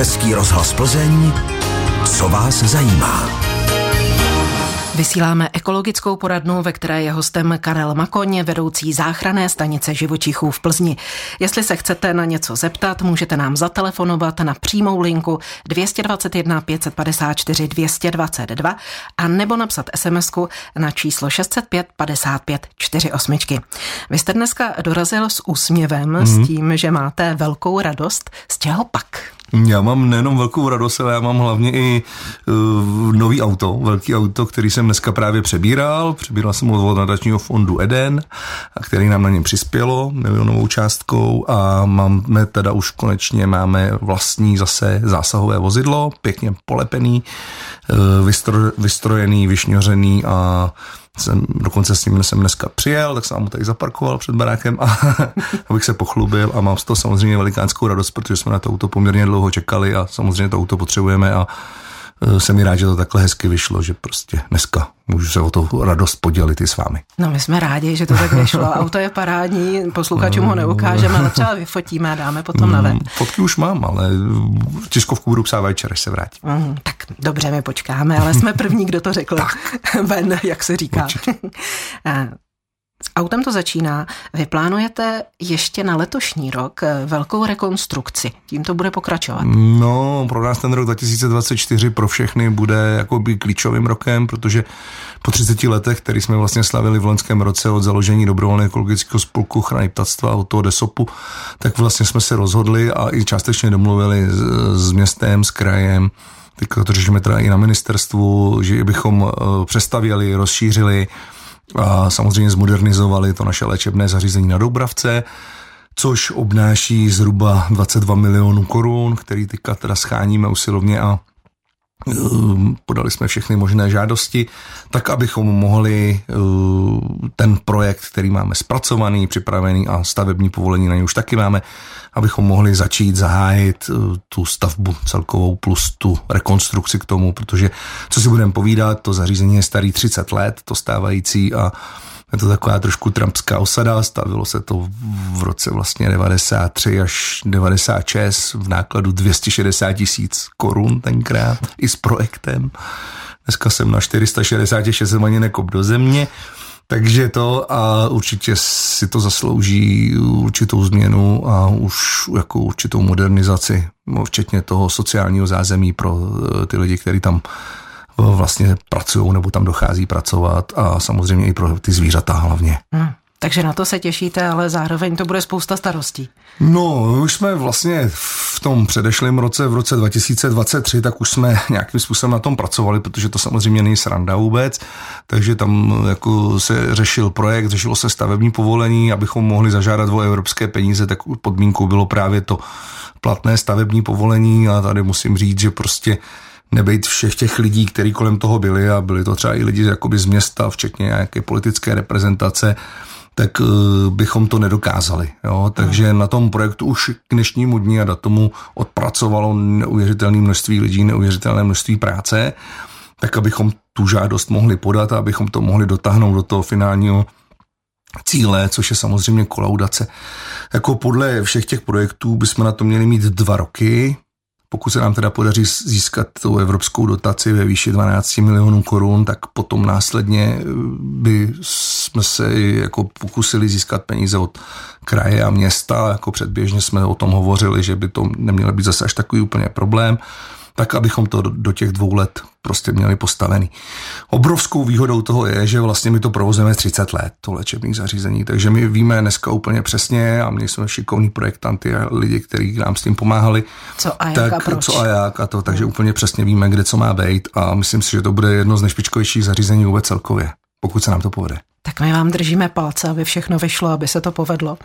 Český rozhlas Plzeň, co vás zajímá. Vysíláme ekologickou poradnu, ve které je hostem Karel Makoň, vedoucí záchranné stanice živočichů v Plzni. Jestli se chcete na něco zeptat, můžete nám zatelefonovat na přímou linku 221 554 222 a nebo napsat sms na číslo 605 55 48. Vy jste dneska dorazil s úsměvem, mm-hmm. s mhm. tím, že máte velkou radost. Z čeho pak? Já mám nejenom velkou radost, ale já mám hlavně i uh, nový auto, velký auto, který jsem dneska právě přebíral. Přebíral jsem ho od nadačního fondu Eden, a který nám na něm přispělo milionovou částkou a máme teda už konečně máme vlastní zase zásahové vozidlo, pěkně polepený, uh, vystro, vystrojený, vyšňořený a jsem, dokonce s ním jsem dneska přijel, tak jsem mu tady zaparkoval před barákem, a, abych se pochlubil a mám z toho samozřejmě velikánskou radost, protože jsme na to auto poměrně dlouho čekali a samozřejmě to auto potřebujeme a jsem mi rád, že to takhle hezky vyšlo, že prostě dneska můžu se o to radost podělit i s vámi. No my jsme rádi, že to tak vyšlo. Auto je parádní, posluchačům ho neukážeme, ale třeba vyfotíme a dáme potom na web. Mm, fotky už mám, ale tiskovku budu psát večer, až se vrátím. Mm, tak dobře, my počkáme, ale jsme první, kdo to řekl ven, jak se říká. Autem to začíná. Vy plánujete ještě na letošní rok eh, velkou rekonstrukci. Tím to bude pokračovat. No, pro nás ten rok 2024 pro všechny bude jakoby klíčovým rokem, protože po 30 letech, který jsme vlastně slavili v loňském roce od založení dobrovolné ekologického spolku ochrany ptactva od toho DESOPu, tak vlastně jsme se rozhodli a i částečně domluvili s, s městem, s krajem, teďka to řešíme teda i na ministerstvu, že bychom eh, přestavěli, rozšířili a samozřejmě zmodernizovali to naše léčebné zařízení na Doubravce, což obnáší zhruba 22 milionů korun, který teďka teda scháníme usilovně a podali jsme všechny možné žádosti, tak abychom mohli ehm, ten projekt, který máme zpracovaný, připravený a stavební povolení na něj už taky máme, abychom mohli začít zahájit ehm, tu stavbu celkovou plus tu rekonstrukci k tomu, protože co si budeme povídat, to zařízení je starý 30 let, to stávající a je to taková trošku trumpská osada, stavilo se to v roce vlastně 93 až 96 v nákladu 260 tisíc korun tenkrát. I s projektem. Dneska jsem na 466 jsem ani nekop do země. Takže to a určitě si to zaslouží určitou změnu a už jako určitou modernizaci, včetně toho sociálního zázemí pro eh, ty lidi, kteří tam vlastně pracují nebo tam dochází pracovat a samozřejmě i pro ty zvířata hlavně. Hmm. Takže na to se těšíte, ale zároveň to bude spousta starostí. No, už jsme vlastně v tom předešlém roce, v roce 2023, tak už jsme nějakým způsobem na tom pracovali, protože to samozřejmě není sranda vůbec, takže tam jako se řešil projekt, řešilo se stavební povolení, abychom mohli zažádat o evropské peníze, tak podmínkou bylo právě to platné stavební povolení a tady musím říct, že prostě nebejt všech těch lidí, kteří kolem toho byli a byli to třeba i lidi jakoby z města, včetně nějaké politické reprezentace, tak uh, bychom to nedokázali. Jo? Takže na tom projektu už k dnešnímu dní a datumu odpracovalo neuvěřitelné množství lidí, neuvěřitelné množství práce, tak abychom tu žádost mohli podat a abychom to mohli dotáhnout do toho finálního cíle, což je samozřejmě kolaudace. Jako podle všech těch projektů bychom na to měli mít dva roky, pokud se nám teda podaří získat tu evropskou dotaci ve výši 12 milionů korun, tak potom následně eh, by jsme se jako pokusili získat peníze od kraje a města. Jako předběžně jsme o tom hovořili, že by to nemělo být zase až takový úplně problém tak abychom to do těch dvou let prostě měli postavený. Obrovskou výhodou toho je, že vlastně my to provozujeme 30 let, to léčebných zařízení, takže my víme dneska úplně přesně a měli jsme šikovní projektanty a lidi, kteří nám s tím pomáhali. Co a jak tak, a proč. Co a jak a to, takže hmm. úplně přesně víme, kde co má být a myslím si, že to bude jedno z nejšpičkovějších zařízení vůbec celkově, pokud se nám to povede. Tak my vám držíme palce, aby všechno vyšlo, aby se to povedlo.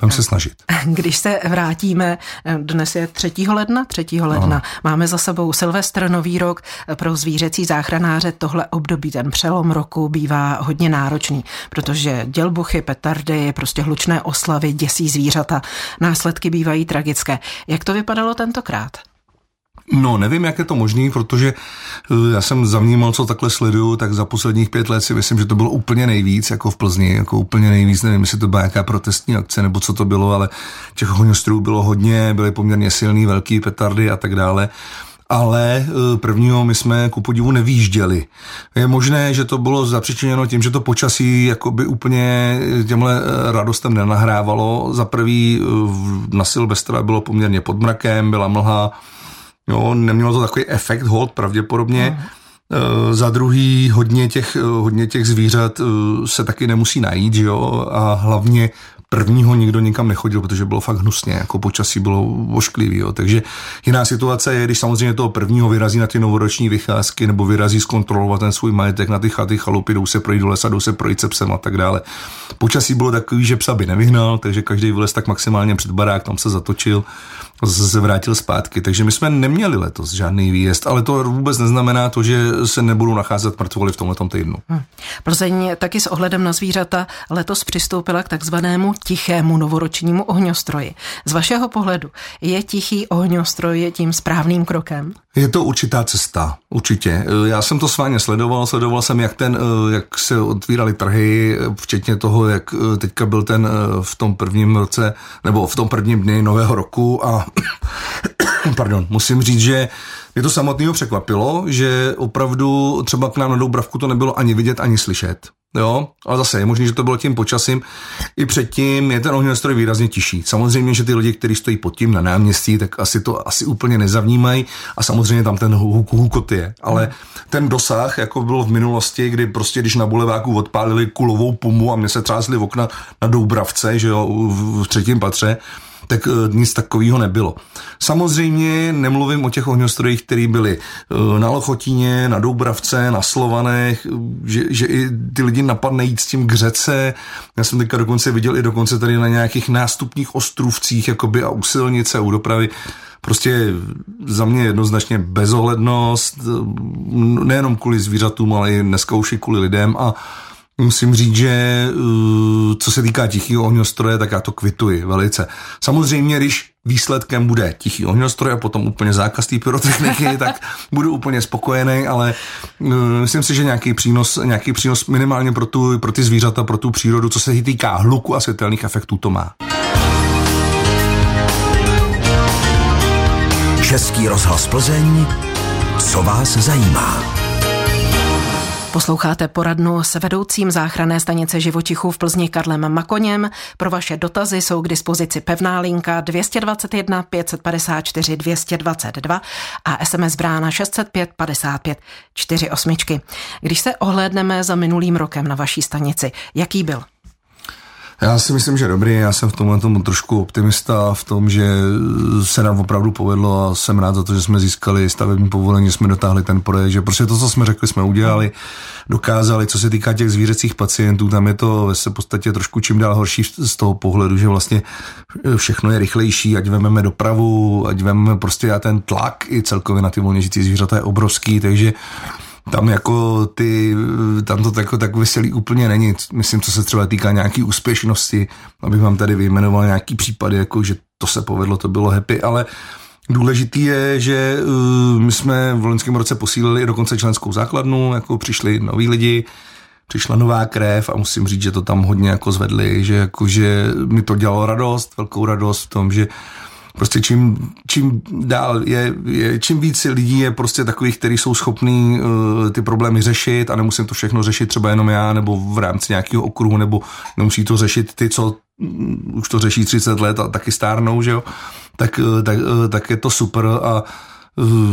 Budeme se snažit. Když se vrátíme, dnes je 3. ledna, 3. ledna, ano. máme za sebou Silvestr, Nový rok, pro zvířecí záchranáře tohle období, ten přelom roku bývá hodně náročný, protože dělbuchy, petardy, prostě hlučné oslavy děsí zvířata, následky bývají tragické. Jak to vypadalo tentokrát? No, nevím, jak je to možný, protože eh, já jsem zavnímal, co takhle sleduju, tak za posledních pět let si myslím, že to bylo úplně nejvíc, jako v Plzni, jako úplně nejvíc, nevím, jestli to byla nějaká protestní akce nebo co to bylo, ale těch ohňostrů bylo hodně, byly poměrně silný, velký petardy a tak dále ale eh, prvního my jsme ku podivu nevýjížděli. Je možné, že to bylo zapřičiněno tím, že to počasí jakoby úplně těmhle eh, radostem nenahrávalo. Za prvý na Silvestra bylo poměrně pod mrakem, byla mlha, Jo, nemělo to takový efekt hold pravděpodobně. Mm. Za druhý, hodně těch, eh, hodně těch zvířat se taky nemusí najít, jo, a hlavně prvního nikdo nikam nechodil, protože bylo fakt hnusně, jako počasí bylo ošklivý. Jo. Takže jiná situace je, když samozřejmě toho prvního vyrazí na ty novoroční vycházky nebo vyrazí zkontrolovat ten svůj majetek na ty chaty, chalupy, jdou se projít do lesa, jdou se projít se psem a tak dále. Počasí bylo takový, že psa by nevyhnal, takže každý vylez tak maximálně před barák, tam se zatočil se vrátil zpátky. Takže my jsme neměli letos žádný výjezd, ale to vůbec neznamená to, že se nebudou nacházet mrtvoly v tomto týdnu. Hmm. Plzeň taky s ohledem na zvířata letos přistoupila k takzvanému tichému novoročnímu ohňostroji. Z vašeho pohledu je tichý ohňostroj tím správným krokem? Je to určitá cesta, určitě. Já jsem to s vámi sledoval, sledoval jsem, jak, ten, jak se otvíraly trhy, včetně toho, jak teďka byl ten v tom prvním roce, nebo v tom prvním dny nového roku a pardon, musím říct, že mě to samotného překvapilo, že opravdu třeba k nám na Doubravku to nebylo ani vidět, ani slyšet. Jo, ale zase je možné, že to bylo tím počasím. I předtím je ten ohňostroj výrazně tiší. Samozřejmě, že ty lidi, kteří stojí pod tím na náměstí, tak asi to asi úplně nezavnímají a samozřejmě tam ten hukot je. Ale ten dosah, jako bylo v minulosti, kdy prostě, když na buleváku odpálili kulovou pumu a mě se třásly okna na Doubravce, že jo, v třetím patře, tak eh, nic takového nebylo. Samozřejmě nemluvím o těch ohňostrojích, které byly eh, na Lochotíně, na Doubravce, na Slovanech, že, že i ty lidi napadne jít s tím k řece. Já jsem teďka dokonce viděl i dokonce tady na nějakých nástupních ostrůvcích jakoby a u silnice, u dopravy prostě za mě jednoznačně bezohlednost, eh, nejenom kvůli zvířatům, ale i dneska už i kvůli lidem a Musím říct, že eh, co se týká tichého ohňostroje, tak já to kvituji velice. Samozřejmě, když výsledkem bude tichý ohňostroj a potom úplně zákaz té pyrotechniky, tak budu úplně spokojený, ale uh, myslím si, že nějaký přínos, nějaký přínos minimálně pro, tu, pro ty zvířata, pro tu přírodu, co se týká hluku a světelných efektů, to má. Český rozhlas Plzeň, co vás zajímá. Posloucháte poradnu s vedoucím záchranné stanice živočichů v Plzni Karlem Makoněm. Pro vaše dotazy jsou k dispozici pevná linka 221 554 222 a SMS brána 605 55 48. Když se ohlédneme za minulým rokem na vaší stanici, jaký byl? Já si myslím, že dobrý. Já jsem v tomhle tomu trošku optimista v tom, že se nám opravdu povedlo a jsem rád za to, že jsme získali stavební povolení, jsme dotáhli ten projekt, že prostě to, co jsme řekli, jsme udělali, dokázali. Co se týká těch zvířecích pacientů, tam je to ve podstatě trošku čím dál horší z toho pohledu, že vlastně všechno je rychlejší, ať vememe dopravu, ať vememe prostě a ten tlak i celkově na ty volně žijící zvířata je obrovský, takže tam jako ty, tam to jako tak veselý úplně není. Myslím, co se třeba týká nějaký úspěšnosti, abych vám tady vyjmenoval nějaký případy, jako že to se povedlo, to bylo happy, ale Důležitý je, že uh, my jsme v loňském roce posílili dokonce členskou základnu, jako přišli noví lidi, přišla nová krev a musím říct, že to tam hodně jako zvedli, že jako, že mi to dělalo radost, velkou radost v tom, že prostě čím, čím dál je, je, čím víc lidí je prostě takových, kteří jsou schopní uh, ty problémy řešit a nemusím to všechno řešit třeba jenom já nebo v rámci nějakého okruhu, nebo nemusí to řešit ty, co um, už to řeší 30 let a taky stárnou, že jo, tak, uh, tak, uh, tak je to super a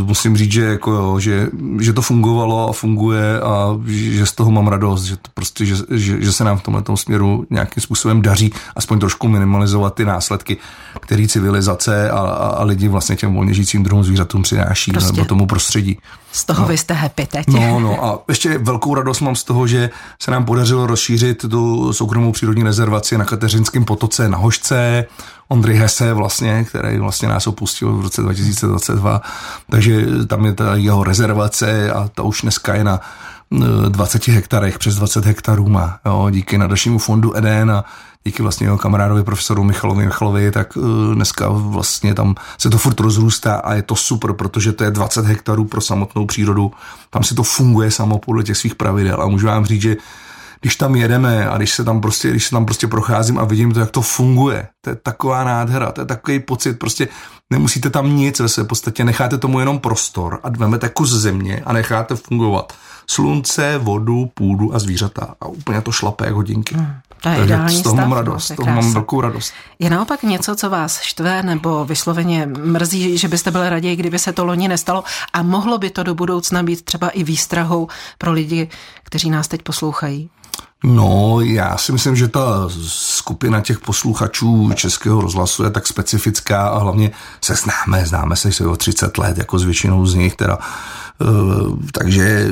musím říct, že, jako jo, že, že to fungovalo a funguje a že z toho mám radost, že, to prostě, že, že, že se nám v tomto směru nějakým způsobem daří aspoň trošku minimalizovat ty následky, které civilizace a, a, a lidi vlastně těm volně žijícím druhým zvířatům přináší prostě. nebo tomu prostředí. Z toho no. vy jste happy teď. No, no a ještě velkou radost mám z toho, že se nám podařilo rozšířit tu soukromou přírodní rezervaci na Kateřinském potoce na Hošce, Ondry Hese vlastně, který vlastně nás opustil v roce 2022, takže tam je ta jeho rezervace a ta už dneska je na 20 hektarech, přes 20 hektarů má, jo, díky nadačnímu fondu Eden a díky vlastně jeho kamarádovi profesoru Michalovi Michalovi, tak dneska vlastně tam se to furt rozrůstá a je to super, protože to je 20 hektarů pro samotnou přírodu. Tam si to funguje samo podle těch svých pravidel a můžu vám říct, že když tam jedeme a když se tam prostě, když se tam prostě procházím a vidím to, jak to funguje, to je taková nádhera, to je takový pocit, prostě nemusíte tam nic ve své podstatě, necháte tomu jenom prostor a vemete kus země a necháte fungovat slunce, vodu, půdu a zvířata a úplně to šlape jak hodinky. Hmm. To je ideální z toho stav, mám radost, toho mám velkou radost. Je naopak něco, co vás štve nebo vysloveně mrzí, že byste byli raději, kdyby se to loni nestalo a mohlo by to do budoucna být třeba i výstrahou pro lidi, kteří nás teď poslouchají? No, já si myslím, že ta skupina těch posluchačů Českého rozhlasu je tak specifická a hlavně se známe, známe se o 30 let, jako s většinou z nich, teda. Eh, takže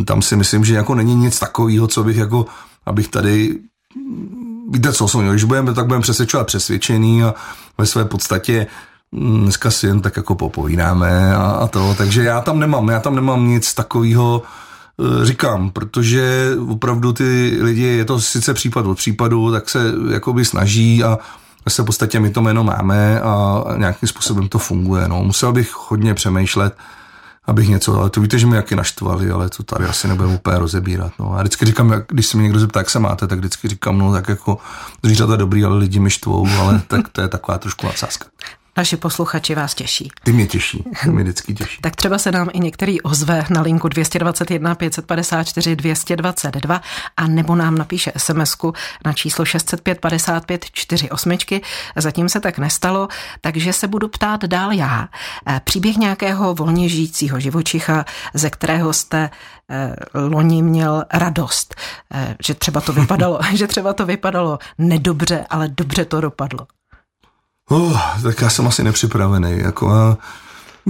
eh, tam si myslím, že jako není nic takového, co bych jako, abych tady víte co, jsou, když budeme, tak budeme přesvědčovat přesvědčený a ve své podstatě hm, dneska si jen tak jako popovídáme a, a to, takže já tam nemám, já tam nemám nic takového, říkám, protože opravdu ty lidi, je to sice případ od případu, tak se jakoby snaží a se v podstatě my to jméno máme a nějakým způsobem to funguje. No. Musel bych hodně přemýšlet, abych něco, ale to víte, že mi jaký naštvali, ale to tady asi nebudeme úplně rozebírat. No. A vždycky říkám, jak, když se mi někdo zeptá, jak se máte, tak vždycky říkám, no tak jako zvířata dobrý, ale lidi mi štvou, ale tak to je taková trošku nadsázka. Naši posluchači vás těší. Ty mě těší, ty mě vždycky těší. tak třeba se nám i některý ozve na linku 221 554 222 a nebo nám napíše sms na číslo 605 55 48. Zatím se tak nestalo, takže se budu ptát dál já. Eh, příběh nějakého volně žijícího živočicha, ze kterého jste eh, loni měl radost, eh, že třeba to vypadalo, že třeba to vypadalo nedobře, ale dobře to dopadlo. Oh, tak já jsem asi nepřipravený. Jako, a,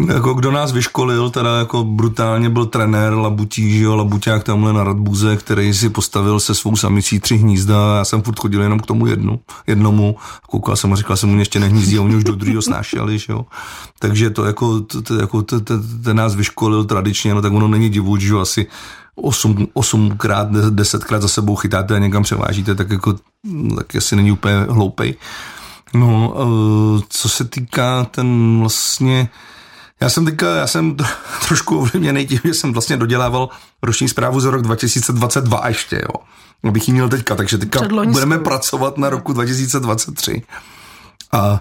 jako kdo nás vyškolil, teda jako brutálně byl trenér Labutí, že jo, Labuťák tamhle na Radbuze, který si postavil se svou samicí tři hnízda a já jsem furt chodil jenom k tomu jednu, jednomu. Koukal jsem a říkal jsem mu, ještě nehnízdí a oni už do druhého snášeli, že jo. Takže to jako, to, jako to, to, to, nás vyškolil tradičně, no tak ono není divu, že jo, asi 8, 8krát, 10krát za sebou chytáte a někam převážíte, tak jako, tak asi není úplně hloupej. No, eh, co se týká ten vlastně, já jsem teďka, já jsem trošku ovlivněný tím, že jsem vlastně dodělával roční zprávu za rok 2022 ještě, jo. Abych ji měl teďka, takže teďka budeme pracovat na roku 2023. A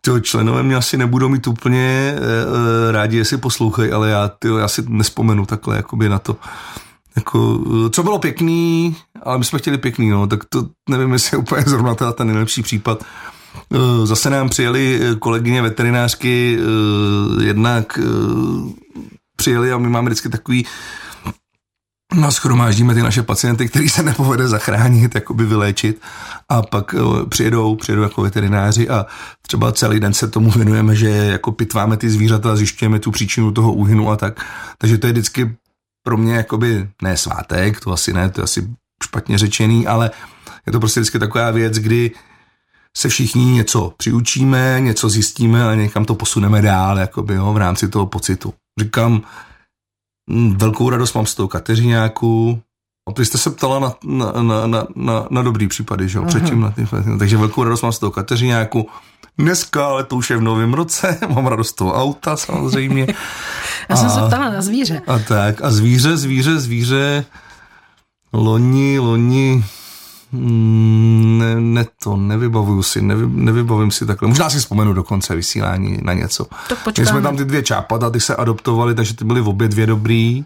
ty členové mě asi nebudou mít úplně e, rádi, jestli poslouchají, ale já, tyjo, já si nespomenu takhle jakoby na to. Jako, co bylo pěkný, ale my jsme chtěli pěkný, no, tak to nevím, jestli je úplně zrovna teda ten nejlepší případ. Eh, zase nám přijeli eh, kolegyně veterinářky, eh, jednak přijeli a my máme vždycky takový No, schromáždíme ty naše pacienty, který se nepovede zachránit, jakoby vyléčit a pak přijedou, přijedou jako veterináři a třeba celý den se tomu věnujeme, že jako pitváme ty zvířata a zjišťujeme tu příčinu toho úhynu a tak. Takže to je vždycky pro mě jakoby, ne svátek, to asi ne, to je asi špatně řečený, ale je to prostě vždycky taková věc, kdy se všichni něco přiučíme, něco zjistíme a někam to posuneme dál, jakoby, jo, v rámci toho pocitu. Říkám, hm, velkou radost mám z toho Kateřináku, vy jste se ptala na, na, na, na, na, na dobrý případy, že jo, předtím na ty, takže velkou radost mám z toho Kateřináku. Dneska, ale to už je v novém roce, mám radost toho auta samozřejmě. Já jsem a, se ptala na zvíře. A tak, a zvíře, zvíře, zvíře, loni, loni, ne, ne to, nevybavuju si, nevy, nevybavím si takhle. Možná si vzpomenu do konce vysílání na něco. My jsme tam ty dvě čápata, ty se adoptovali, takže ty byly v obě dvě dobrý.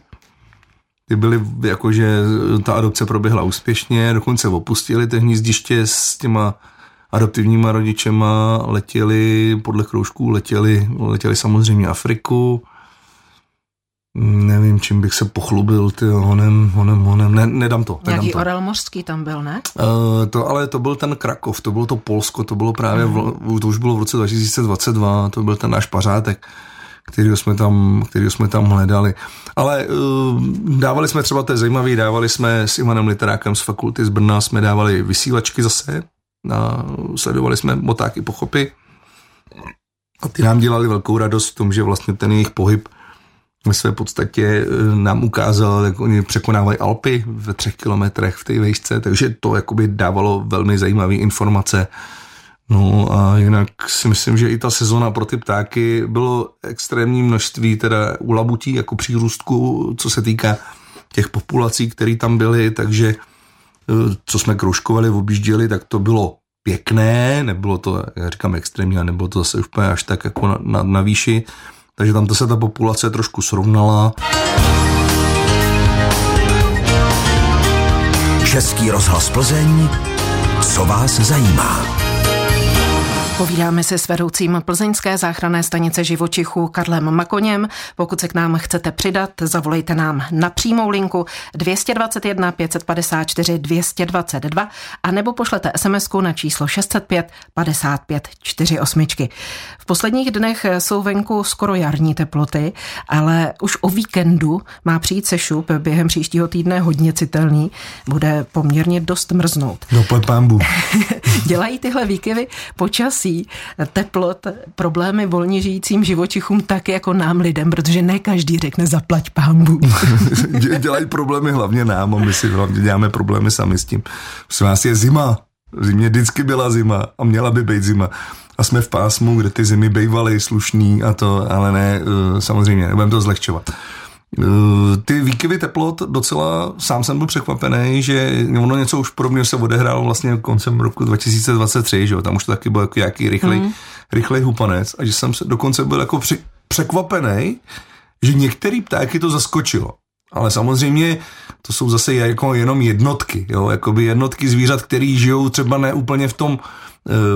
Ty byly, jakože ta adopce proběhla úspěšně, dokonce opustili ty hnízdiště s těma adoptivníma rodičema, letěli podle kroužků, letěli, letěli samozřejmě Afriku. Nevím, čím bych se pochlubil, ty honem, honem, honem, ne, nedám to. Nedám Nějaký to. orel mořský tam byl, ne? Uh, to, ale to byl ten Krakov, to bylo to Polsko, to bylo právě, mm. v, to už bylo v roce 2022, to byl ten náš pařátek, který jsme tam, který jsme tam hledali. Ale uh, dávali jsme třeba, to je zajímavé, dávali jsme s Ivanem Literákem z fakulty z Brna, jsme dávali vysílačky zase, a sledovali jsme motáky pochopy a ty nám dělali velkou radost v tom, že vlastně ten jejich pohyb ve své podstatě eh, nám ukázal, jak oni překonávají Alpy ve třech kilometrech v té vejšce, takže to jakoby dávalo velmi zajímavé informace. No a jinak si myslím, že i ta sezona pro ty ptáky bylo extrémní množství teda u labutí jako přírůstku, co se týká těch populací, které tam byly, takže eh, co jsme kroužkovali, objížděli, tak to bylo pěkné, nebylo to, jak říkám, extrémní, a nebylo to zase úplně až tak jako na, na, na výši, takže tam to se ta populace trošku srovnala. Český rozhlas Plzeň, co vás zajímá? Povídáme se s vedoucím plzeňské záchranné stanice živočichů Karlem Makoněm. Pokud se k nám chcete přidat, zavolejte nám na přímou linku 221 554 222 a nebo pošlete sms na číslo 605 55 48. V posledních dnech jsou venku skoro jarní teploty, ale už o víkendu má přijít sešup během příštího týdne hodně citelný. Bude poměrně dost mrznout. No pambu. Dělají tyhle výkyvy počasí počasí, teplot, problémy volně žijícím živočichům tak jako nám lidem, protože ne každý řekne zaplať pámbu. Dělají problémy hlavně nám a my si hlavně děláme problémy sami s tím. Prosím vás, je zima. Zimě vždycky byla zima a měla by být zima. A jsme v pásmu, kde ty zimy bývaly slušný a to, ale ne, eh, samozřejmě, nebudeme to zlehčovat. Eh, ty výkyvy teplot docela, sám jsem byl překvapený, že ono něco už podobného se odehrálo vlastně koncem roku 2023, že jo, tam už to taky byl jako nějaký rychlej, mm. rychlej hupanec a že jsem se dokonce byl jako překvapený, že některý ptáky to zaskočilo. Ale samozřejmě to jsou zase jako jenom jednotky, jo, jakoby jednotky zvířat, který žijou třeba ne úplně v tom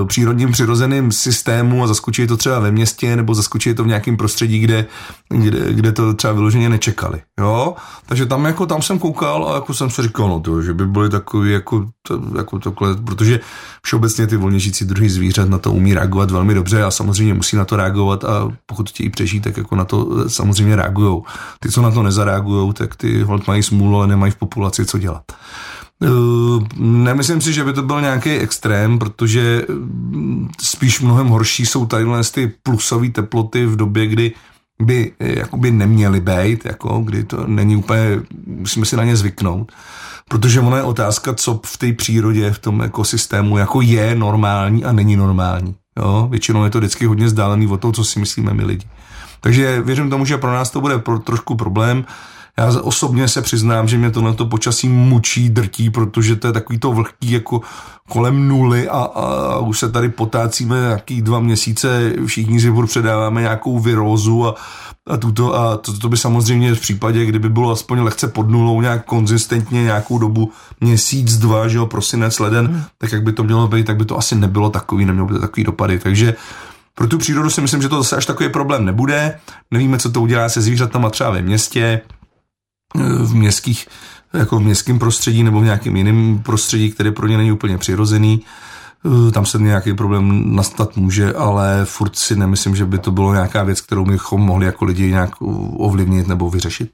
přírodním přirozeným systému a zaskočí to třeba ve městě nebo zaskočí to v nějakém prostředí, kde, kde, kde to třeba vyloženě nečekali. Jo? Takže tam, jako, tam jsem koukal a jako jsem si říkal, no to, že by byly takový jako, to, jako takhle, protože všeobecně ty volněžící druhy zvířat na to umí reagovat velmi dobře a samozřejmě musí na to reagovat a pokud chtějí přežít, tak jako na to samozřejmě reagují. Ty, co na to nezareagují, tak ty hold mají smůlu, ale nemají v populaci co dělat. Eh, nemyslím si, že by to byl nějaký extrém, protože mm, spíš mnohem horší jsou tady ty plusové teploty v době, kdy by eh, jakoby neměly být, jako, kdy to není úplně, musíme si na ně zvyknout. Protože ono je otázka, co v té přírodě, v tom ekosystému jako je normální a není normální. Jo? Většinou je to vždycky hodně vzdálený od toho, co si myslíme my lidi. Takže věřím tomu, že pro nás to bude pro, trošku problém. Já osobně se přiznám, že mě to na to počasí mučí, drtí, protože to je takový to vlhký jako kolem nuly a, a, a už se tady potácíme nějaký dva měsíce, všichni si předáváme nějakou virózu a, a, tuto, a to, to by samozřejmě v případě, kdyby bylo aspoň lehce pod nulou nějak konzistentně nějakou dobu, měsíc, dva, že jo, prosinec, leden, hmm. tak jak by to mělo být, tak by to asi nebylo takový, nemělo by to takový dopady. Takže pro tu přírodu si myslím, že to zase až takový problém nebude. Nevíme, co to udělá se zvířatama třeba ve městě v městských, jako v městském prostředí nebo v nějakém jiném prostředí, které pro ně není úplně přirozený. Eh, tam se nějaký problém nastat může, ale furt si nemyslím, že by to bylo nějaká věc, kterou bychom mohli jako lidi nějak ovlivnit nebo vyřešit.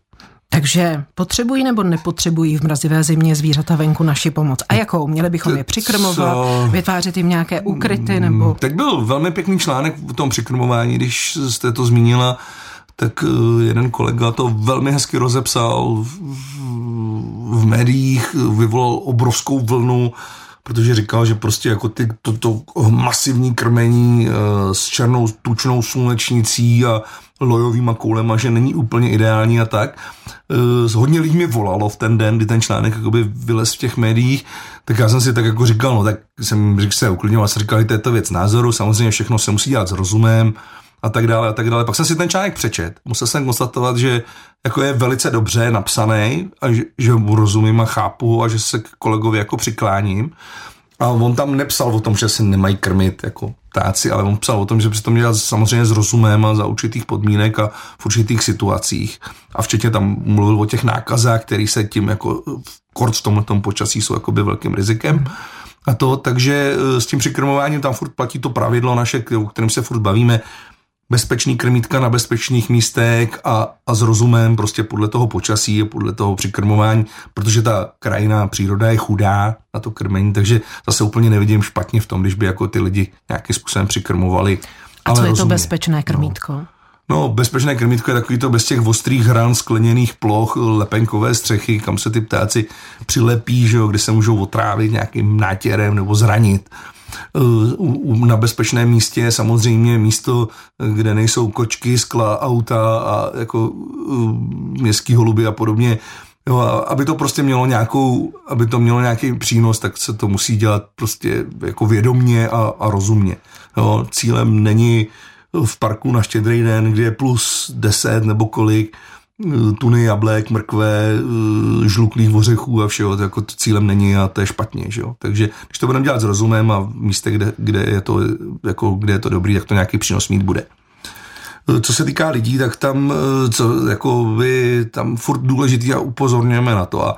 Takže potřebují nebo nepotřebují v mrazivé zimě zvířata venku naši pomoc? A jakou? Měli bychom je přikrmovat, Co? vytvářet jim nějaké úkryty nebo... Tak byl velmi pěkný článek o tom přikrmování, když jste to zmínila tak eh, jeden kolega to velmi hezky rozepsal v, médiích, vyvolal obrovskou vlnu, protože říkal, že prostě jako ty, to, to masivní krmení uh, s černou tučnou slunečnicí a lojovýma koulema, že není úplně ideální a tak. Uh, hodně lidí mi volalo v ten den, kdy ten článek jakoby vylez v těch médiích, tak já jsem si tak jako říkal, no tak jsem říkal, se uklidňoval, jsem říkal, to je to věc názoru, samozřejmě všechno se musí dělat s rozumem, a tak dále a tak dále. Pak jsem si ten článek přečet. Musel jsem konstatovat, že jako je velice dobře napsaný a že, že mu rozumím a chápu a že se k kolegovi jako přikláním. A on tam nepsal o tom, že se nemají krmit jako ptáci, ale on psal o tom, že to měl samozřejmě s rozumem a za určitých podmínek a v určitých situacích. A včetně tam mluvil o těch nákazách, které se tím jako kort v tomhle počasí jsou jakoby velkým rizikem. A to, takže e, s tím přikrmováním tam furt platí to pravidlo naše, o kterém se furt bavíme, bezpečný krmítka na bezpečných místech a, a s rozumem prostě podle toho počasí, podle toho přikrmování, protože ta krajina, příroda je chudá na to krmení, takže zase úplně nevidím špatně v tom, když by jako ty lidi nějakým způsobem přikrmovali. A co je to bezpečné krmítko? No. No, bezpečné krmítko je takový to bez těch ostrých hran, skleněných ploch, lepenkové střechy, kam se ty ptáci přilepí, že jo, kde se můžou otrávit nějakým nátěrem nebo zranit. Na bezpečném místě samozřejmě místo, kde nejsou kočky, skla, auta a jako městský holuby a podobně. Jo, aby to prostě mělo nějakou, aby to mělo nějaký přínos, tak se to musí dělat prostě jako vědomně a, a rozumně. Jo, cílem není v parku na štědrý den, kde je plus 10 nebo kolik, tuny jablek, mrkve, žluklých ořechů a všeho, to jako cílem není a to je špatně, že jo. Takže když to budeme dělat s rozumem a v místě, kde, kde, je to, jako, kde je to dobrý, tak to nějaký přínos mít bude. Co se týká lidí, tak tam, co, jako by, tam furt důležitý a upozorňujeme na to a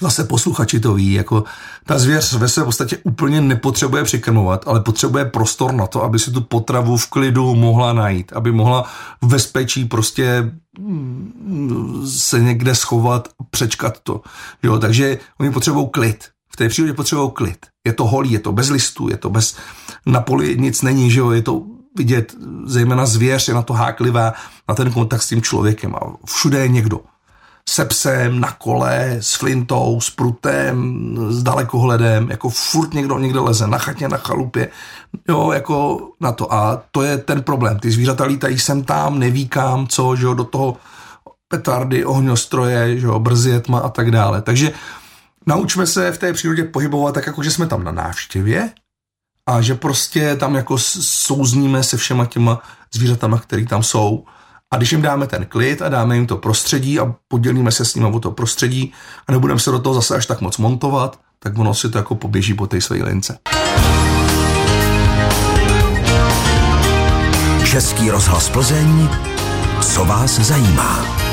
zase posluchači to ví, jako ta zvěř ve své podstatě úplně nepotřebuje přikrmovat, ale potřebuje prostor na to, aby si tu potravu v klidu mohla najít, aby mohla v bezpečí prostě mm, se někde schovat, přečkat to. Jo, takže oni potřebují klid. V té přírodě potřebují klid. Je to holý, je to bez listů, je to bez, na poli nic není, že jo, je to vidět, zejména zvěř je na to háklivá, na ten kontakt s tím člověkem a všude je někdo se psem, na kole, s flintou, s prutem, s dalekohledem, jako furt někdo někde leze, na chatě, na chalupě, jo, jako na to. A to je ten problém. Ty zvířata lítají sem tam, neví kam, co, že jo, do toho petardy, ohňostroje, že jo, brzy tma a tak dále. Takže naučme se v té přírodě pohybovat tak, jako že jsme tam na návštěvě a že prostě tam jako souzníme se všema těma zvířatama, které tam jsou a když jim dáme ten klid a dáme jim to prostředí a podělíme se s nimi o to prostředí a nebudeme se do toho zase až tak moc montovat, tak ono si to jako poběží po té své lince. Český rozhlas Plzeň, co vás zajímá?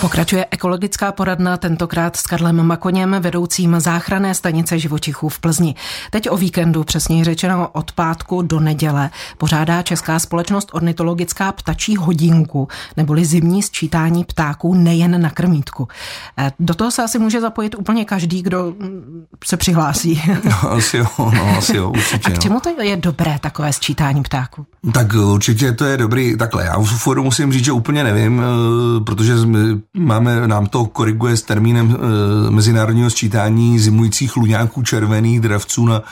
Pokračuje ekologická poradna, tentokrát s Karlem Makoněm, vedoucím záchranné stanice živočichů v Plzni. Teď o víkendu, přesněji řečeno od pátku do neděle, pořádá Česká společnost ornitologická ptačí hodinku, neboli zimní sčítání ptáků nejen na krmítku. Eh, do toho se asi může zapojit úplně každý, kdo mm, se přihlásí. No, asi jo, no, asi jo, určitě. A k čemu to je dobré takové sčítání ptáků? Tak určitě to je dobrý, takhle, já v musím říct, že úplně nevím, eh, protože máme, nám to koriguje s termínem e, mezinárodního sčítání zimujících luňáků červených dravců na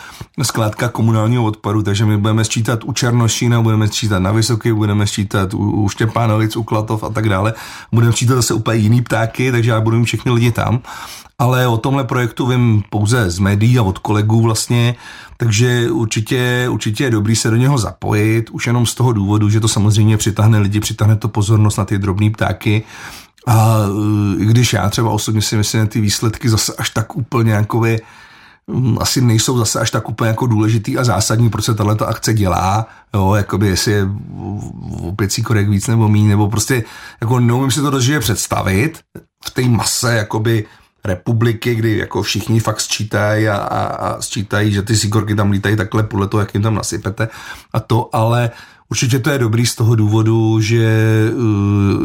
skládka komunálního odpadu, takže my budeme sčítat u Černošína, budeme sčítat na Vysoké, budeme sčítat u, u Štěpánovic, u Klatov a tak dále. Budeme sčítat zase úplně jiný ptáky, takže já budu mít všechny lidi tam. Ale o tomhle projektu vím pouze z médií a od kolegů vlastně, takže určitě, určitě je dobrý se do něho zapojit, už jenom z toho důvodu, že to samozřejmě přitáhne lidi, přitáhne to pozornost na ty drobné ptáky a i když já třeba osobně si myslím, že ty výsledky zase až tak úplně jako by, mm, asi nejsou zase až tak úplně jako důležitý a zásadní, proč se tato akce dělá, jo, jakoby jestli je opěcí korek víc nebo méně, nebo prostě jako neumím si to dost představit v té mase jakoby republiky, kdy jako všichni fakt sčítají a, a, a sčítají, že ty sigorky tam lítají takhle podle toho, jak jim tam nasypete a to, ale Určitě to je dobrý z toho důvodu, že,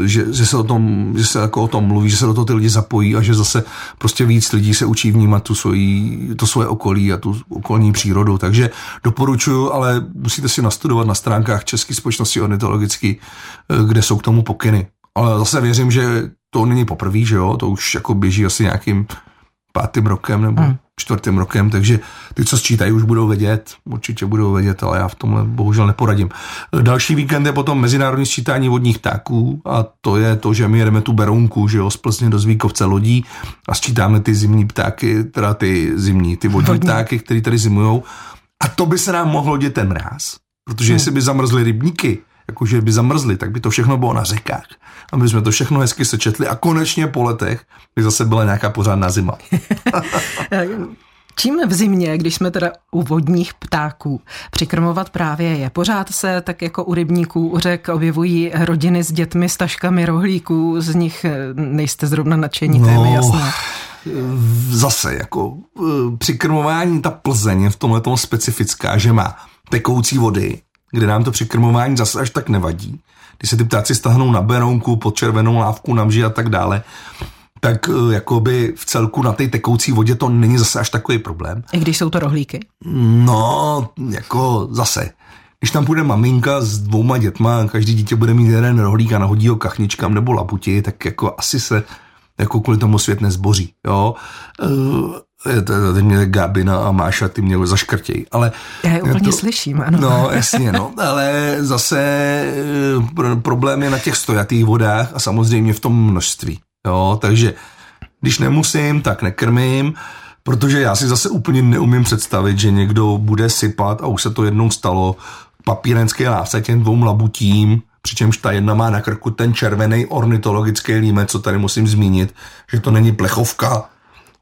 eh, že, že se o tom, že se jako o tom mluví, že se do toho ty lidi zapojí a že zase prostě víc lidí se učí vnímat tu svoji, to svoje okolí a tu okolní přírodu. Takže doporučuju, ale musíte si nastudovat na stránkách České společnosti ornitologické, eh, kde jsou k tomu pokyny. Ale zase věřím, že to není poprvé, že jo, to už jako běží asi nějakým pátým rokem nebo hmm. čtvrtým rokem, takže ty, co sčítají, už budou vědět, určitě budou vědět, ale já v tomhle bohužel neporadím. Další víkend je potom mezinárodní sčítání vodních ptáků a to je to, že my jedeme tu berounku, že jo, z Plzně do Zvíkovce lodí a sčítáme ty zimní ptáky, teda ty zimní, ty vodní, vodní. ptáky, které tady zimujou. A to by se nám mohlo dět ten mráz, protože hmm. jestli by zamrzly rybníky, jakože by zamrzly, tak by to všechno bylo na řekách. A my jsme to všechno hezky sečetli a konečně po letech by zase byla nějaká pořádná zima. Čím v zimě, když jsme teda u vodních ptáků, přikrmovat právě je? Pořád se tak jako u rybníků, u řek objevují rodiny s dětmi, s taškami rohlíků, z nich eh, nejste zrovna nadšení, no, to je mi no, jasné. Zase, jako eh, přikrmování, ta Plzeň je v tomhle specifická, že má tekoucí vody, kde nám to přikrmování zase až tak nevadí. Když se ty ptáci stahnou na berounku, pod červenou lávku, na mži a tak dále, tak eh, jakoby v celku na té tekoucí vodě to není zase až takový problém. I když jsou to rohlíky? No, jako zase. když tam půjde maminka s dvouma dětma, každý dítě bude mít jeden rohlík a nahodí ho kachničkám nebo laputi, tak jako asi se jako kvůli tomu svět nezboří, jo. To, teď mě Gabina a Máša, ty mě zaškrtěj, ale... Já je úplně to, slyším, ano. No, jasně, no, ale zase eh, problém je na těch stojatých vodách a samozřejmě v tom množství, jo, takže když nemusím, tak nekrmím, protože já si zase úplně neumím představit, že někdo bude sypat, a už se to jednou stalo, papírenské lávce těm dvou labutím, přičemž ta jedna má na krku ten červený ornitologický límec, co tady musím zmínit, že to není plechovka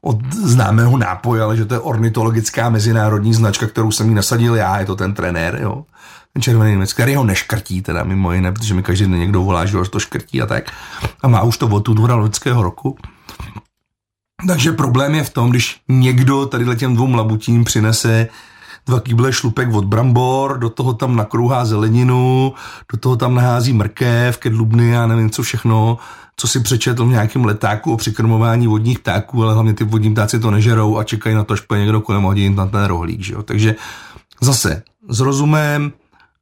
od známého nápoje, ale že to je ornitologická mezinárodní značka, kterou jsem jí nasadil já, je to ten trenér, jo. Ten červený límec, který ho neškrtí, teda mimo jiné, protože mi každý den někdo volá, že to škrtí a tak. A má už to od tu dvora lidského roku. Takže problém je v tom, když někdo tady těm dvou labutím přinese dva kýble šlupek od brambor, do toho tam nakrouhá zeleninu, do toho tam nahází mrkev, kedlubny, já nevím co všechno, co si přečetl v nějakém letáku o přikrmování vodních ptáků, ale hlavně ty vodní ptáci to nežerou a čekají na to, až půjde někdo kolem hodin na ten rohlík. Že jo? Takže zase s rozumem,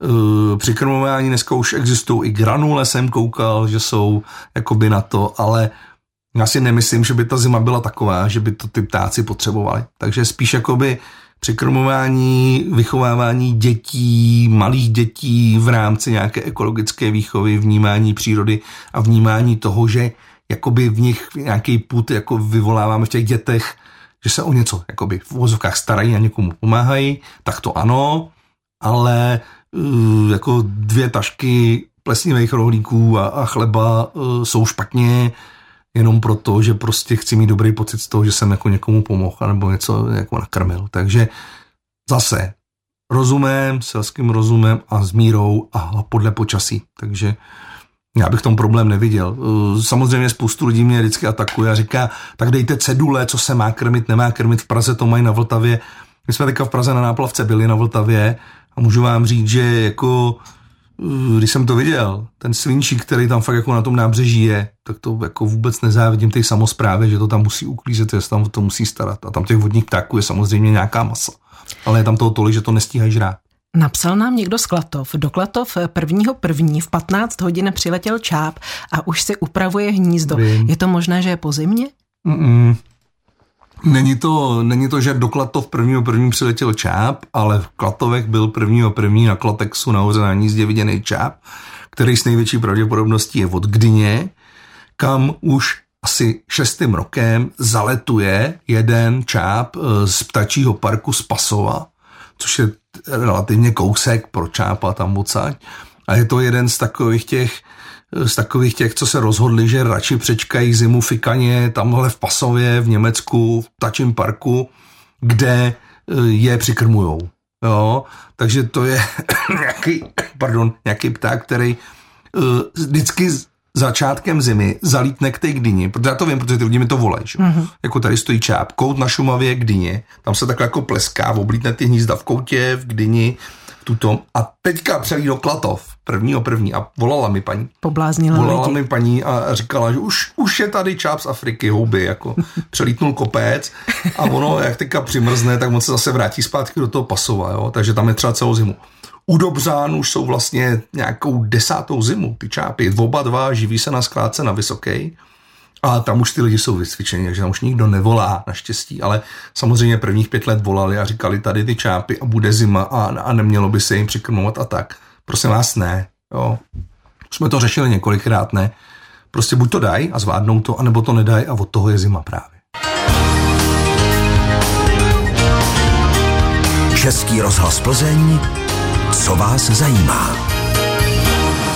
Uh, přikrmování dneska už existují i granule, jsem koukal, že jsou jakoby na to, ale já si nemyslím, že by ta zima byla taková, že by to ty ptáci potřebovali. Takže spíš jakoby přikrmování, vychovávání dětí, malých dětí v rámci nějaké ekologické výchovy, vnímání přírody a vnímání toho, že jakoby v nich nějaký put jako vyvoláváme v těch dětech, že se o něco jakoby v uvozovkách starají a někomu pomáhají, tak to ano, ale uh, jako dvě tašky plesnivých rohlíků a, a chleba uh, jsou špatně, jenom proto, že prostě chci mít dobrý pocit z toho, že jsem jako někomu pomohl nebo něco jako nakrmil. Takže zase rozumem, selským rozumem a s mírou a podle počasí. Takže já bych tom problém neviděl. Samozřejmě spoustu lidí mě vždycky atakuje a říká, tak dejte cedule, co se má krmit, nemá krmit. V Praze to mají na Vltavě. My jsme teďka v Praze na náplavce byli na Vltavě a můžu vám říct, že jako když jsem to viděl, ten svinčík, který tam fakt jako na tom nábřeží je, tak to jako vůbec nezávidím té samozprávě, že to tam musí uklízet, že se tam to musí starat. A tam těch vodních ptáků je samozřejmě nějaká masa. Ale je tam toho tolik, že to nestíhají žrát. Napsal nám někdo z Klatov. Do Klatov prvního první v 15 hodin přiletěl čáp a už si upravuje hnízdo. Vím. Je to možné, že je po zimě? Mm-mm. Není to, není to, že do Klatov prvního první přiletěl čáp, ale v Klatovech byl prvního první na Klatexu nahoře na nízdě viděný čáp, který s největší pravděpodobností je od Gdyně, kam už asi šestým rokem zaletuje jeden čáp eh, z ptačího parku z Pasova, což je relativně kousek pro čápa tam odsaď. A je to jeden z takových těch z takových těch, co se rozhodli, že radši přečkají zimu fikaně tamhle v Pasově v Německu, v Tačím parku, kde e, je přikrmujou. Jo? Takže to je nějaký, pardon, nějaký pták, který uh, vždycky začátkem zimy zalítne k té Gdyni, protože já to vím, protože ty lidi mi to volají. Mm-hmm. Jako tady stojí čáp, kout na Šumavě Gdyně, tam se takhle jako pleská, oblítne ty hnízda v koutě, v Gdyni, tuto. A teďka přelí do Klatov, prvního první a volala mi paní. Pobláznila Volala lidi. mi paní a říkala, že už, už je tady čáp z Afriky, houby, jako přelítnul kopec a ono, jak teďka přimrzne, tak on se zase vrátí zpátky do toho Pasova, jo? takže tam je třeba celou zimu. U Dobřán už jsou vlastně nějakou desátou zimu, ty čápy, oba dva živí se na skládce na Vysoké a tam už ty lidi jsou vysvědčeni, takže tam už nikdo nevolá naštěstí, ale samozřejmě prvních pět let volali a říkali tady ty čápy a bude zima a, a nemělo by se jim přikrmovat a tak. Prosím vás, ne. Jo. Jsme to řešili několikrát, ne. Prostě buď to dají a zvládnou to, anebo to nedají a od toho je zima právě. Český rozhlas Plzeň, co vás zajímá?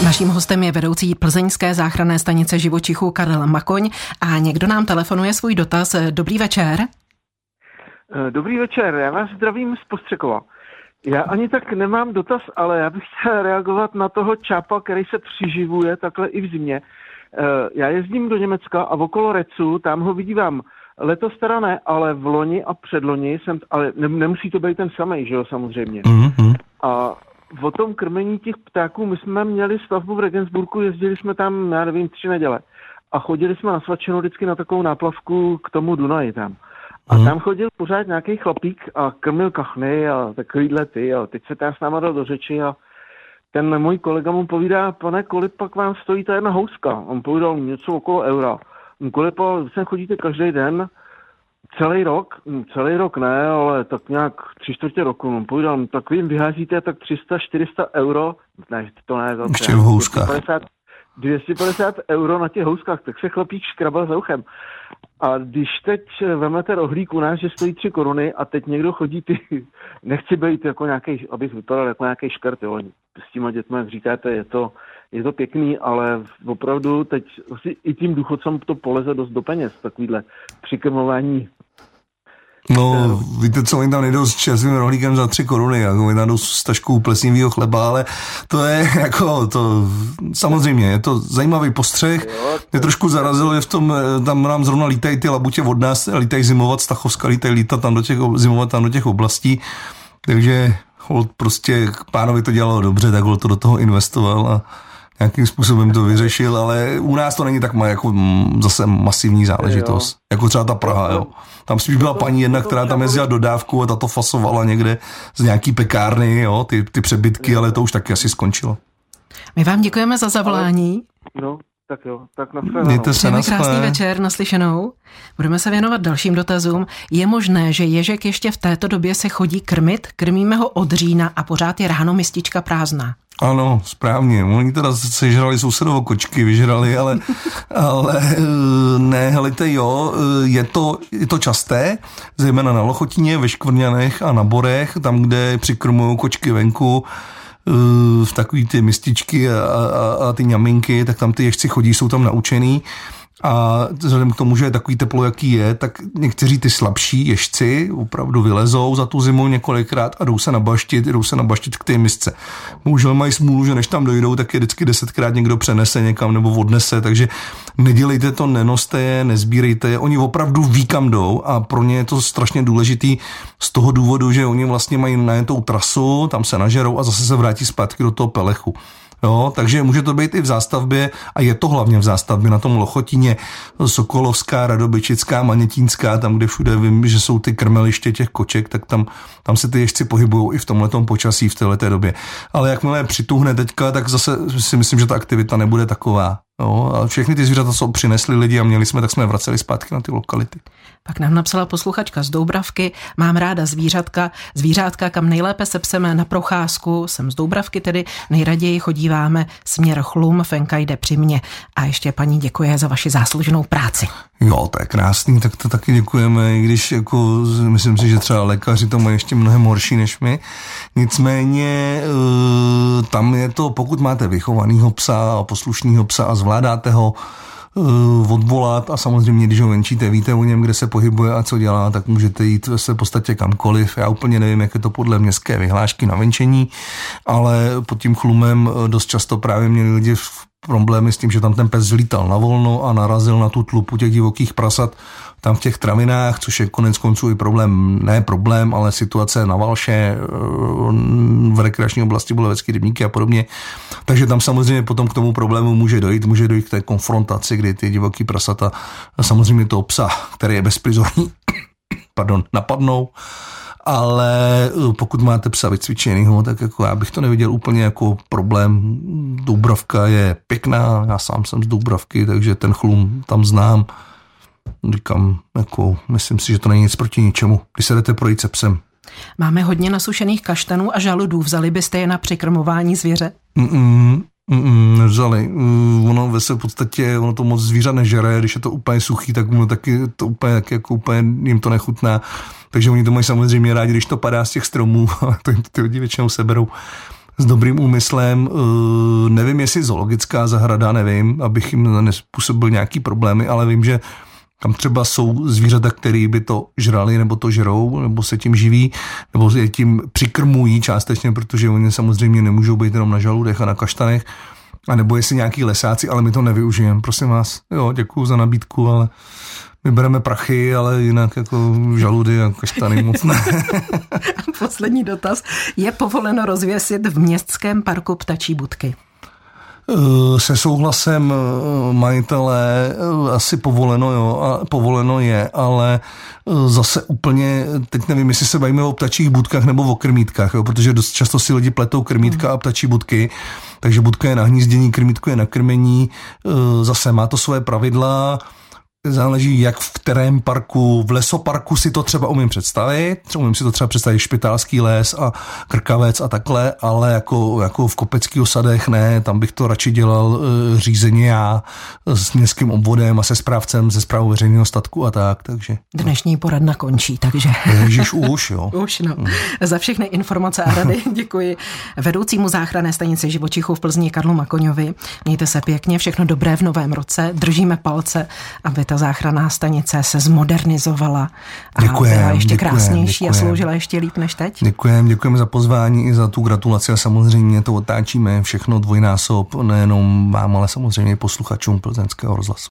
Naším hostem je vedoucí plzeňské záchranné stanice živočichů Karel Makoň a někdo nám telefonuje svůj dotaz. Dobrý večer. Eh, dobrý večer, já vás zdravím z Postřekova. Já ani tak nemám dotaz, ale já bych chtěl reagovat na toho čápa, který se přiživuje takhle i v zimě. Eh, já jezdím do Německa a okolo Recu, tam ho vidívám letos teda ne, ale v loni a předloni jsem, ale nemusí to být ten samý, že jo, samozřejmě. Mm-hmm. A o tom krmení těch ptáků, my jsme měli stavbu v Regensburgu, jezdili jsme tam, já nevím, tři neděle. A chodili jsme na Svačinu vždycky na takovou náplavku k tomu Dunaji tam. A hmm. tam chodil pořád nějaký chlapík a krmil kachny a takovýhle ty. A teď se tam s náma dal do řeči a ten můj kolega mu povídá, pane, kolik pak vám stojí ta jedna houska? On povídal něco okolo eura. Kolik sem chodíte každý den, celý rok, celý rok ne, ale tak nějak tři čtvrtě roku, no, povídal, tak vy jim vyházíte tak 300-400 euro, ne, to ne, to Ještě v houskách. 250, 250 euro na těch houskách, tak se chlapík škrabal za uchem. A když teď vemete rohlík u nás, že stojí 3 koruny a teď někdo chodí ty, nechci být jako nějaký, abych vypadal jako nějaký škrt, jo. S těma dětmi, jak říkáte, je to, je to pěkný, ale opravdu teď i tím důchodcem to poleze dost do peněz, takovýhle přikrmování No, víte co, oni tam nejdou s čerstvým rohlíkem za tři koruny, jako oni tam jdou s taškou plesnivého chleba, ale to je jako, to samozřejmě, je to zajímavý postřeh. Mě trošku zarazilo, že v tom, eh, tam nám zrovna lítají ty labutě od nás, lítají zimovat, Stachovska lítají lítat tam do těch, zimovat tam do těch oblastí, takže hold prostě pánovi to dělalo dobře, tak to do toho investoval a nějakým způsobem to vyřešil, ale u nás to není tak jako mm, zase masivní záležitost, jo. jako třeba ta Praha, jo. Tam spíš byla paní jedna, která tam jezdila dodávku a ta to fasovala někde z nějaký pekárny, jo, ty, ty přebytky, ale to už taky asi skončilo. My vám děkujeme za zavolání. No, tak jo, tak Mějte se na krásný večer, naslyšenou. Budeme se věnovat dalším dotazům. Je možné, že ježek ještě v této době se chodí krmit? Krmíme ho od října a pořád je ráno mistička prázdná. Ano, správně. Oni teda sežrali sousedovo kočky, vyžrali, ale, ale eh, ne, helejte, jo, eh, je to, je to časté, zejména na Lochotině, ve Škvrňanech a na Borech, tam, kde přikrmují kočky venku, eh, v takový ty mističky a, a, a ty ňaminky, tak tam ty ježci chodí, jsou tam naučený a vzhledem k tomu, že je takový teplo, jaký je, tak někteří ty slabší ježci opravdu vylezou za tu zimu několikrát a jdou se nabaštit, jdou se nabaštit k té misce. Bohužel mají smůlu, že než tam dojdou, tak je vždycky desetkrát někdo přenese někam nebo odnese, takže nedělejte to, nenoste je, nezbírejte je. Oni opravdu ví, kam jdou a pro ně je to strašně důležitý z toho důvodu, že oni vlastně mají najetou trasu, tam se nažerou a zase se vrátí zpátky do toho pelechu. Jo, takže může to být i v zástavbě a je to hlavně v zástavbě na tom Lochotině, Sokolovská, Radobyčická, Manětínská, tam, kde všude vím, že jsou ty krmeliště těch koček, tak tam, tam se ty ježci pohybují i v tomhle počasí v této době. Ale jakmile přituhne teďka, tak zase si myslím, že ta aktivita nebude taková. Jo, a všechny ty zvířata, co přinesli lidi a měli jsme, tak jsme vraceli zpátky na ty lokality. Pak nám napsala posluchačka z Doubravky, mám ráda zvířatka, zvířátka, kam nejlépe se pseme na procházku, jsem z Doubravky tedy, nejraději chodíváme směr chlum, Fenka jde při mně. A ještě paní děkuje za vaši záslužnou práci. Jo, to je krásný, tak to taky děkujeme, i když jako myslím si, že třeba lékaři to mají ještě mnohem horší než my. Nicméně eh, tam je to, pokud máte vychovaného psa a poslušného psa a zvládáte ho, odvolat a samozřejmě, když ho venčíte, víte o něm, kde se pohybuje a co dělá, tak můžete jít se v podstatě kamkoliv. Já úplně nevím, jak je to podle městské vyhlášky na venčení, ale pod tím chlumem eh, dost často právě měli lidi problémy s tím, že tam ten pes zlítal na volno a narazil na tu tlupu těch divokých prasat tam v těch travinách, což je konec konců i problém, ne problém, ale situace na Valše, eh, v rekreační oblasti Bulevecký rybníky a podobně. Takže tam samozřejmě potom k tomu problému může dojít, může dojít k té konfrontaci, kdy ty divoký prasata samozřejmě toho psa, který je bezprizorní, pardon, napadnou ale eh, pokud máte psa vycvičenýho, tak jako já bych to neviděl úplně jako problém. Dubravka je pěkná, já sám jsem z Dubravky, takže ten chlum tam znám říkám, jako, myslím si, že to není nic proti ničemu, když se jdete projít se psem. Máme hodně nasušených kaštanů a žaludů. Vzali byste je na přikrmování zvěře? Mm-mm, Mm, nevzali. Mm, ono ve v podstatě, ono to moc zvířat nežere, když je to úplně suchý, tak ono taky to úplně, jak, jako úplně jim to nechutná. Takže oni to mají samozřejmě rádi, když to padá z těch stromů, ale to jim ty lidi většinou seberou s dobrým úmyslem. Uh, nevím, jestli zoologická zahrada, nevím, abych jim nespůsobil nějaký problémy, ale vím, že tam třeba jsou zvířata, které by to žrali, nebo to žrou, nebo se tím živí, nebo se tím přikrmují částečně, protože oni samozřejmě nemůžou být jenom na žaludech a na kaštanech, a nebo jestli nějaký lesáci, ale my to nevyužijeme. Prosím vás, jo, děkuji za nabídku, ale my bereme prachy, ale jinak jako žaludy a kaštany moc ne. Poslední dotaz. Je povoleno rozvěsit v městském parku ptačí budky? Se souhlasem majitele asi povoleno, jo, a povoleno je, ale zase úplně, teď nevím, jestli se bavíme o ptačích budkách nebo o krmítkách, jo, protože dost často si lidi pletou krmítka a ptačí budky, takže budka je na hnízdění, krmítko je na krmení, zase má to svoje pravidla, záleží, jak v kterém parku. V lesoparku si to třeba umím představit, umím si to třeba představit špitálský les a krkavec a takhle, ale jako, jako v kopeckých osadech ne, tam bych to radši dělal e, řízení já s městským obvodem a se správcem, ze zprávou veřejného statku a tak, takže. Dnešní poradna končí, takže. Ježíš už, jo. už, no. Mm. Za všechny informace a rady děkuji vedoucímu záchranné stanice živočichů v Plzni Karlu Makoňovi. Mějte se pěkně, všechno dobré v novém roce, držíme palce, aby ta ta záchranná stanice se zmodernizovala a děkujem, byla ještě děkujem, krásnější děkujem. a sloužila ještě líp než teď. Děkujeme, děkujeme za pozvání i za tu gratulaci a samozřejmě to otáčíme všechno dvojnásob, nejenom vám, ale samozřejmě i posluchačům plzeňského rozhlasu.